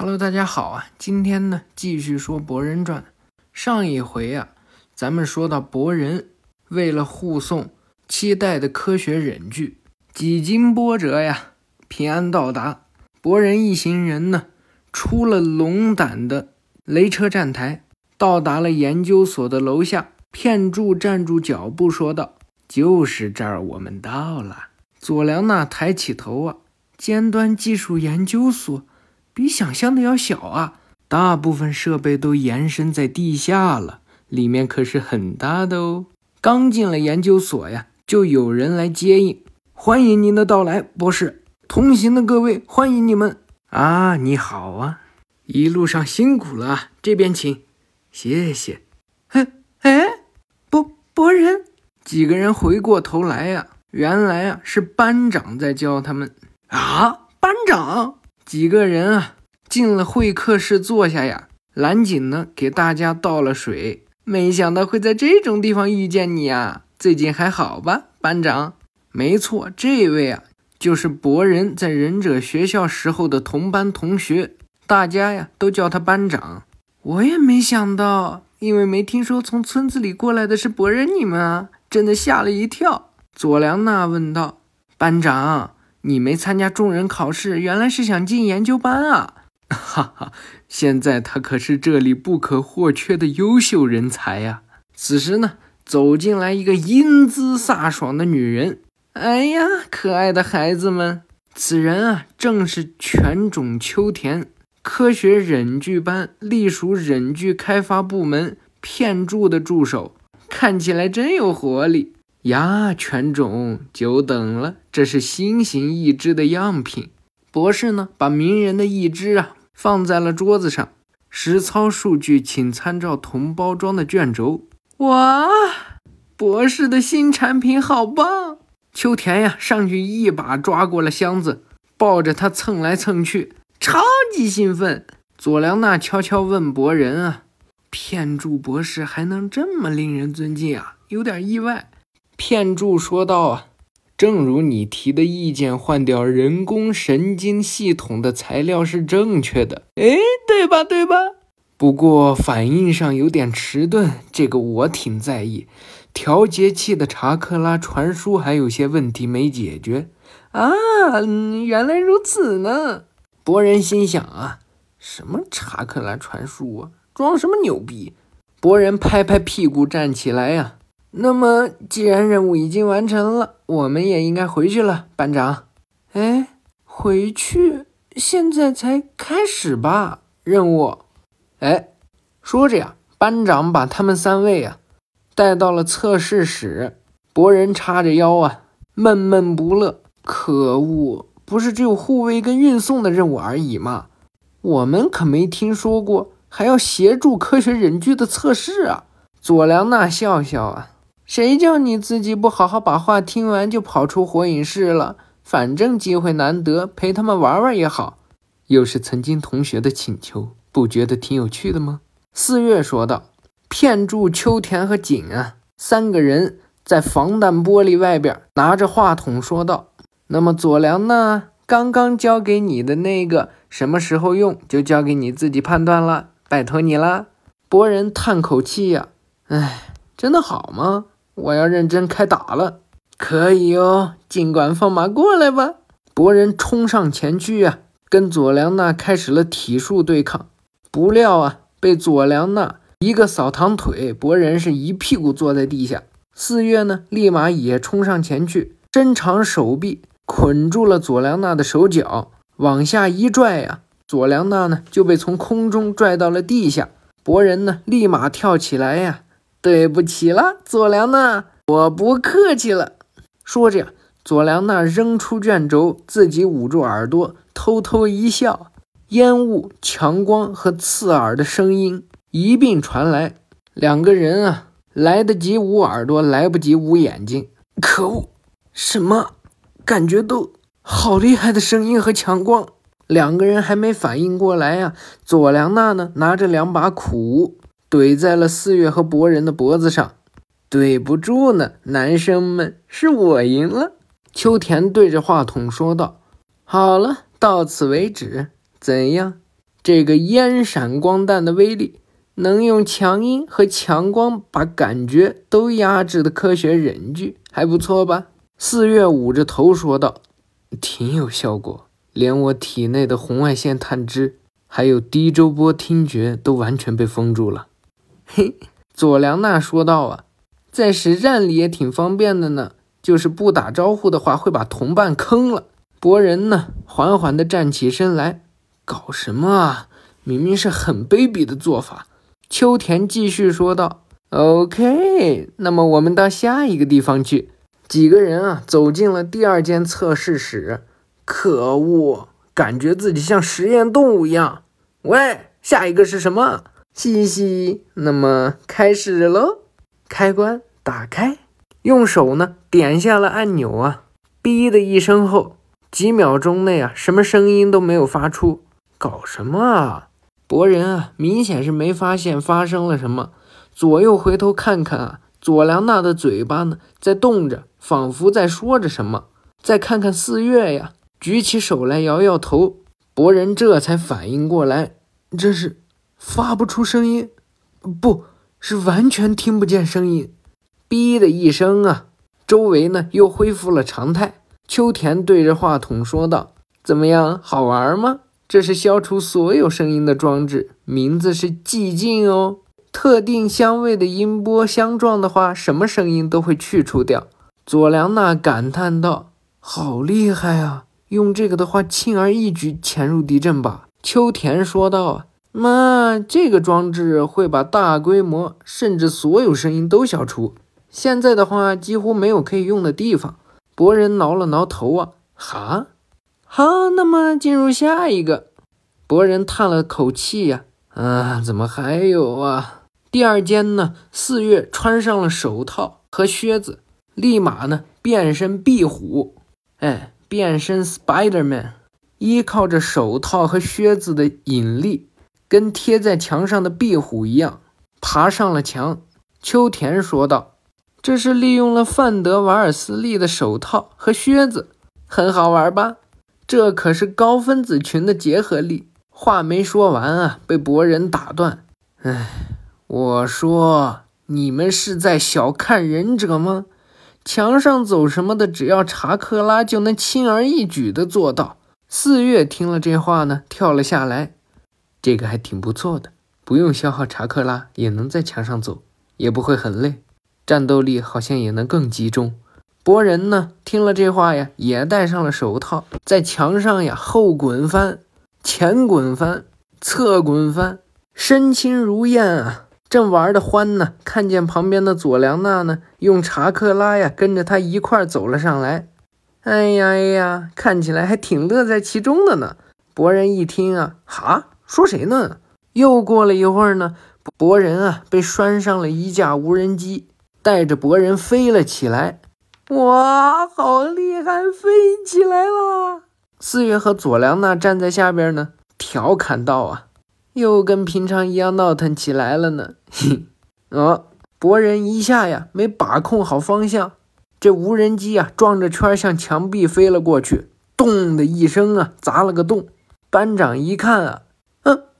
Hello，大家好啊！今天呢，继续说《博人传》。上一回啊，咱们说到博人为了护送期待的科学忍具，几经波折呀，平安到达。博人一行人呢，出了龙胆的雷车站台，到达了研究所的楼下。片柱站住脚步，说道：“就是这儿，我们到了。”佐良娜抬起头啊，尖端技术研究所。比想象的要小啊！大部分设备都延伸在地下了，里面可是很大的哦。刚进了研究所呀，就有人来接应，欢迎您的到来，博士。同行的各位，欢迎你们啊！你好啊，一路上辛苦了，这边请，谢谢。嘿，哎，博博人，几个人回过头来呀，原来啊是班长在教他们啊，班长。几个人啊，进了会客室坐下呀。蓝锦呢，给大家倒了水。没想到会在这种地方遇见你啊！最近还好吧，班长？没错，这位啊，就是博人在忍者学校时候的同班同学，大家呀都叫他班长。我也没想到，因为没听说从村子里过来的是博人你们啊，真的吓了一跳。佐良娜问道：“班长。”你没参加众人考试，原来是想进研究班啊！哈哈，现在他可是这里不可或缺的优秀人才呀。此时呢，走进来一个英姿飒爽的女人。哎呀，可爱的孩子们，此人啊，正是犬种秋田科学忍具班隶属忍具开发部门片柱的助手，看起来真有活力。呀，犬种，久等了。这是新型义肢的样品。博士呢，把名人的义肢啊放在了桌子上。实操数据，请参照同包装的卷轴。哇，博士的新产品好棒！秋田呀，上去一把抓过了箱子，抱着它蹭来蹭去，超级兴奋。佐良娜悄悄问博人啊：“片柱博士还能这么令人尊敬啊？有点意外。”片柱说道：“啊，正如你提的意见，换掉人工神经系统的材料是正确的。哎，对吧？对吧？不过反应上有点迟钝，这个我挺在意。调节器的查克拉传输还有些问题没解决。啊，原来如此呢。博人心想啊，什么查克拉传输啊，装什么牛逼？博人拍拍屁股站起来呀。”那么，既然任务已经完成了，我们也应该回去了，班长。哎，回去？现在才开始吧？任务？哎，说着呀，班长把他们三位啊带到了测试室。博人叉着腰啊，闷闷不乐。可恶，不是只有护卫跟运送的任务而已吗？我们可没听说过还要协助科学忍具的测试啊！佐良娜笑笑啊。谁叫你自己不好好把话听完就跑出火影室了？反正机会难得，陪他们玩玩也好。又是曾经同学的请求，不觉得挺有趣的吗？四月说道。骗住秋田和景啊，三个人在防弹玻璃外边拿着话筒说道：“那么佐良呢？刚刚交给你的那个，什么时候用就交给你自己判断了，拜托你了。”博人叹口气呀，唉，真的好吗？我要认真开打了，可以哦，尽管放马过来吧！博人冲上前去啊，跟佐良娜开始了体术对抗。不料啊，被佐良娜一个扫堂腿，博人是一屁股坐在地下。四月呢，立马也冲上前去，伸长手臂捆住了佐良娜的手脚，往下一拽呀，佐良娜呢就被从空中拽到了地下。博人呢，立马跳起来呀。对不起了，佐良娜，我不客气了。说着，佐良娜扔出卷轴，自己捂住耳朵，偷偷一笑。烟雾、强光和刺耳的声音一并传来，两个人啊，来得及捂耳朵，来不及捂眼睛。可恶！什么？感觉都好厉害的声音和强光。两个人还没反应过来呀，佐良娜呢，拿着两把苦。怼在了四月和博人的脖子上，对不住呢，男生们，是我赢了。秋田对着话筒说道：“好了，到此为止，怎样？这个烟闪光弹的威力，能用强音和强光把感觉都压制的科学忍具，还不错吧？四月捂着头说道：“挺有效果，连我体内的红外线探知还有低周波听觉都完全被封住了。”嘿，佐良娜说道：“啊，在实战里也挺方便的呢。”就是不打招呼的话，会把同伴坑了。博人呢，缓缓地站起身来，搞什么啊？明明是很卑鄙的做法。秋田继续说道：“OK，那么我们到下一个地方去。”几个人啊，走进了第二间测试室。可恶，感觉自己像实验动物一样。喂，下一个是什么？嘻嘻，那么开始喽。开关打开。用手呢点下了按钮啊，哔的一声后，几秒钟内啊，什么声音都没有发出。搞什么啊？博人啊，明显是没发现发生了什么。左右回头看看啊，佐良娜的嘴巴呢在动着，仿佛在说着什么。再看看四月呀，举起手来摇摇头。博人这才反应过来，这是发不出声音，不是完全听不见声音。哔的一声啊，周围呢又恢复了常态。秋田对着话筒说道：“怎么样，好玩吗？这是消除所有声音的装置，名字是寂静哦。特定香味的音波相撞的话，什么声音都会去除掉。”佐良娜感叹道：“好厉害啊！用这个的话，轻而易举潜入敌阵吧？”秋田说道：“妈，这个装置会把大规模甚至所有声音都消除。”现在的话，几乎没有可以用的地方。博人挠了挠头啊，哈，好，那么进入下一个。博人叹了口气呀，啊，怎么还有啊？第二间呢？四月穿上了手套和靴子，立马呢变身壁虎，哎，变身 Spiderman，依靠着手套和靴子的引力，跟贴在墙上的壁虎一样，爬上了墙。秋田说道。这是利用了范德瓦尔斯利的手套和靴子，很好玩吧？这可是高分子群的结合力。话没说完啊，被博人打断。哎，我说你们是在小看忍者吗？墙上走什么的，只要查克拉就能轻而易举地做到。四月听了这话呢，跳了下来。这个还挺不错的，不用消耗查克拉也能在墙上走，也不会很累。战斗力好像也能更集中。博人呢，听了这话呀，也戴上了手套，在墙上呀后滚翻、前滚翻、侧滚翻，身轻如燕啊，正玩的欢呢。看见旁边的佐良娜呢，用查克拉呀跟着他一块走了上来。哎呀哎呀，看起来还挺乐在其中的呢。博人一听啊，哈，说谁呢？又过了一会儿呢，博人啊被拴上了一架无人机。带着博人飞了起来，哇，好厉害，飞起来了！四月和佐良娜站在下边呢，调侃道：“啊，又跟平常一样闹腾起来了呢。”嘿，哦，博人一下呀没把控好方向，这无人机啊转着圈向墙壁飞了过去，咚的一声啊砸了个洞。班长一看啊，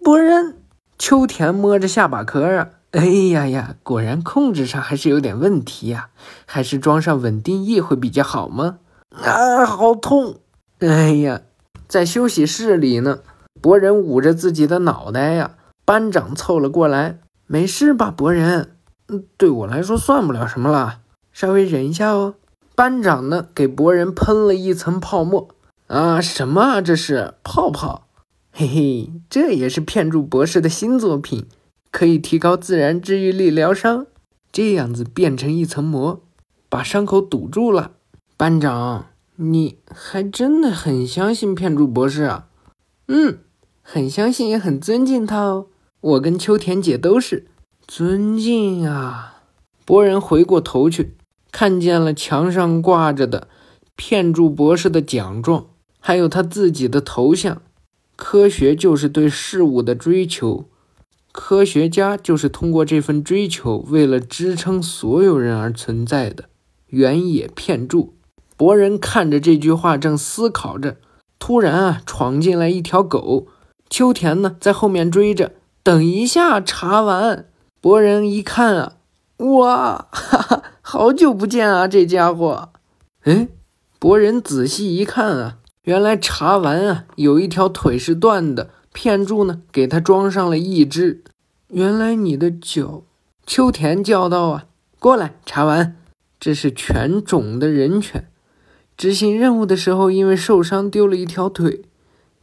博人，秋田摸着下巴壳啊。哎呀呀，果然控制上还是有点问题呀，还是装上稳定翼会比较好吗？啊，好痛！哎呀，在休息室里呢，博人捂着自己的脑袋呀。班长凑了过来，没事吧，博人？嗯，对我来说算不了什么了，稍微忍一下哦。班长呢，给博人喷了一层泡沫。啊，什么啊？这是泡泡？嘿嘿，这也是骗住博士的新作品。可以提高自然治愈力疗伤，这样子变成一层膜，把伤口堵住了。班长，你还真的很相信片柱博士啊？嗯，很相信，也很尊敬他哦。我跟秋田姐都是尊敬啊。博人回过头去，看见了墙上挂着的片柱博士的奖状，还有他自己的头像。科学就是对事物的追求。科学家就是通过这份追求，为了支撑所有人而存在的。原野片柱博人看着这句话，正思考着，突然啊，闯进来一条狗，秋田呢在后面追着。等一下，查完。博人一看啊，哇，哈哈，好久不见啊，这家伙。哎，博人仔细一看啊，原来查完啊有一条腿是断的，片柱呢给他装上了一只。原来你的脚，秋田叫道啊，过来，查完。这是犬种的人犬，执行任务的时候因为受伤丢了一条腿。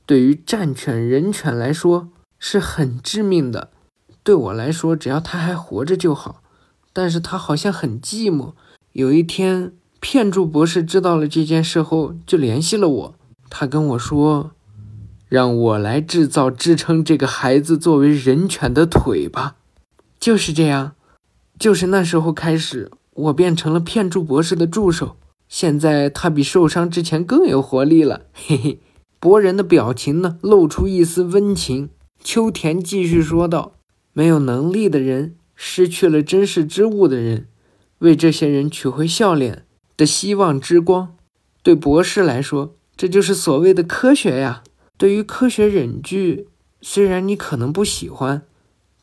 对于战犬、人犬来说。是很致命的，对我来说，只要他还活着就好。但是他好像很寂寞。有一天，片柱博士知道了这件事后，就联系了我。他跟我说，让我来制造支撑这个孩子作为人犬的腿吧。就是这样，就是那时候开始，我变成了骗柱博士的助手。现在他比受伤之前更有活力了。嘿嘿，博人的表情呢，露出一丝温情。秋田继续说道：“没有能力的人，失去了珍视之物的人，为这些人取回笑脸的希望之光。对博士来说，这就是所谓的科学呀。对于科学忍具，虽然你可能不喜欢，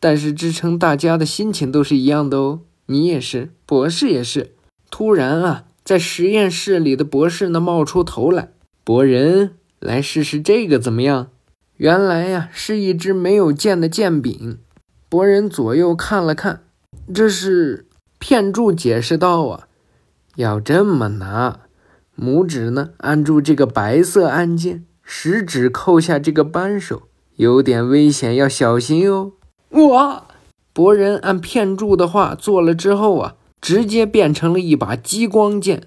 但是支撑大家的心情都是一样的哦。你也是，博士也是。突然啊，在实验室里的博士呢冒出头来，博人来试试这个怎么样？”原来呀，是一只没有剑的剑柄。博人左右看了看，这是片柱解释道：“啊，要这么拿，拇指呢按住这个白色按键，食指扣下这个扳手，有点危险，要小心哦。”哇！博人按片柱的话做了之后啊，直接变成了一把激光剑，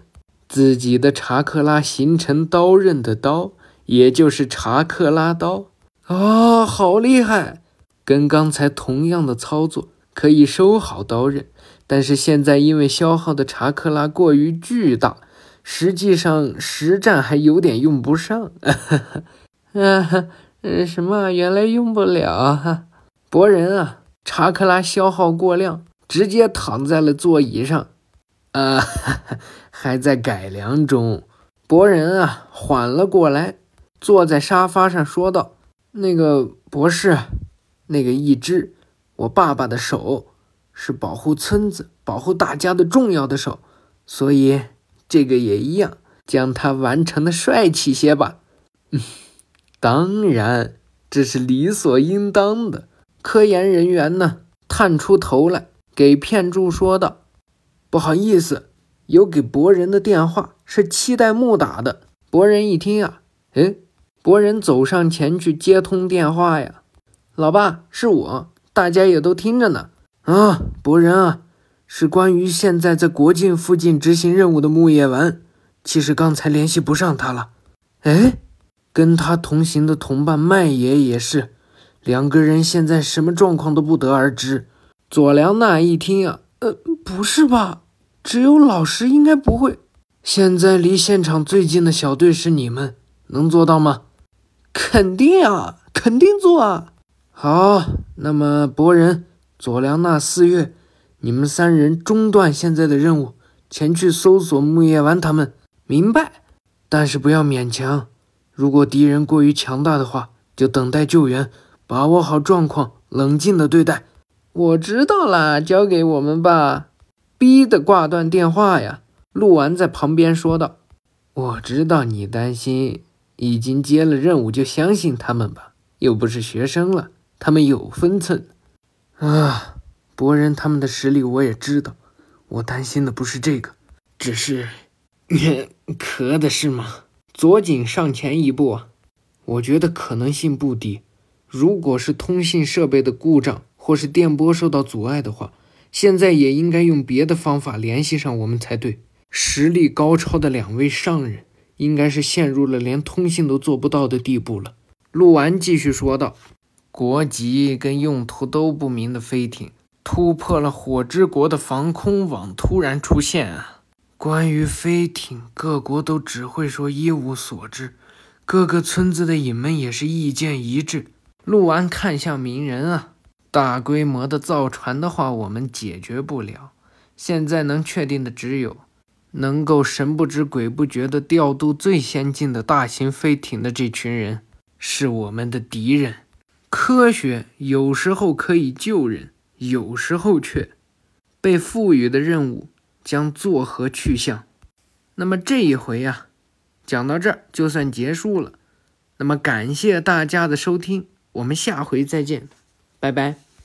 自己的查克拉形成刀刃的刀，也就是查克拉刀。啊，好厉害！跟刚才同样的操作，可以收好刀刃，但是现在因为消耗的查克拉过于巨大，实际上实战还有点用不上。啊哈嗯，什么？原来用不了哈！博人啊，查克拉消耗过量，直接躺在了座椅上。啊，还在改良中。博人啊，缓了过来，坐在沙发上说道。那个博士，那个一只我爸爸的手是保护村子、保护大家的重要的手，所以这个也一样，将它完成的帅气些吧。嗯，当然，这是理所应当的。科研人员呢，探出头来给片柱说道：“不好意思，有给博人的电话，是期待木打的。”博人一听啊，哎。博人走上前去接通电话呀，老爸，是我，大家也都听着呢。啊，博人啊，是关于现在在国境附近执行任务的木叶丸。其实刚才联系不上他了。哎，跟他同行的同伴麦野也是，两个人现在什么状况都不得而知。佐良娜一听啊，呃，不是吧？只有老师应该不会。现在离现场最近的小队是你们，能做到吗？肯定啊，肯定做啊！好，那么博人、佐良娜、四月，你们三人中断现在的任务，前去搜索木叶丸他们。明白。但是不要勉强，如果敌人过于强大的话，就等待救援，把握好状况，冷静的对待。我知道啦，交给我们吧。逼的挂断电话呀！陆丸在旁边说道：“我知道你担心。”已经接了任务，就相信他们吧，又不是学生了，他们有分寸。啊，博人他们的实力我也知道，我担心的不是这个，只是，咳的是吗？左井上前一步，我觉得可能性不低。如果是通信设备的故障，或是电波受到阻碍的话，现在也应该用别的方法联系上我们才对。实力高超的两位上人。应该是陷入了连通信都做不到的地步了。陆完继续说道：“国籍跟用途都不明的飞艇突破了火之国的防空网，突然出现啊！关于飞艇，各国都只会说一无所知，各个村子的隐门也是意见一致。”陆完看向鸣人啊，大规模的造船的话，我们解决不了。现在能确定的只有。能够神不知鬼不觉地调度最先进的大型飞艇的这群人，是我们的敌人。科学有时候可以救人，有时候却被赋予的任务将作何去向？那么这一回呀，讲到这儿就算结束了。那么感谢大家的收听，我们下回再见，拜拜。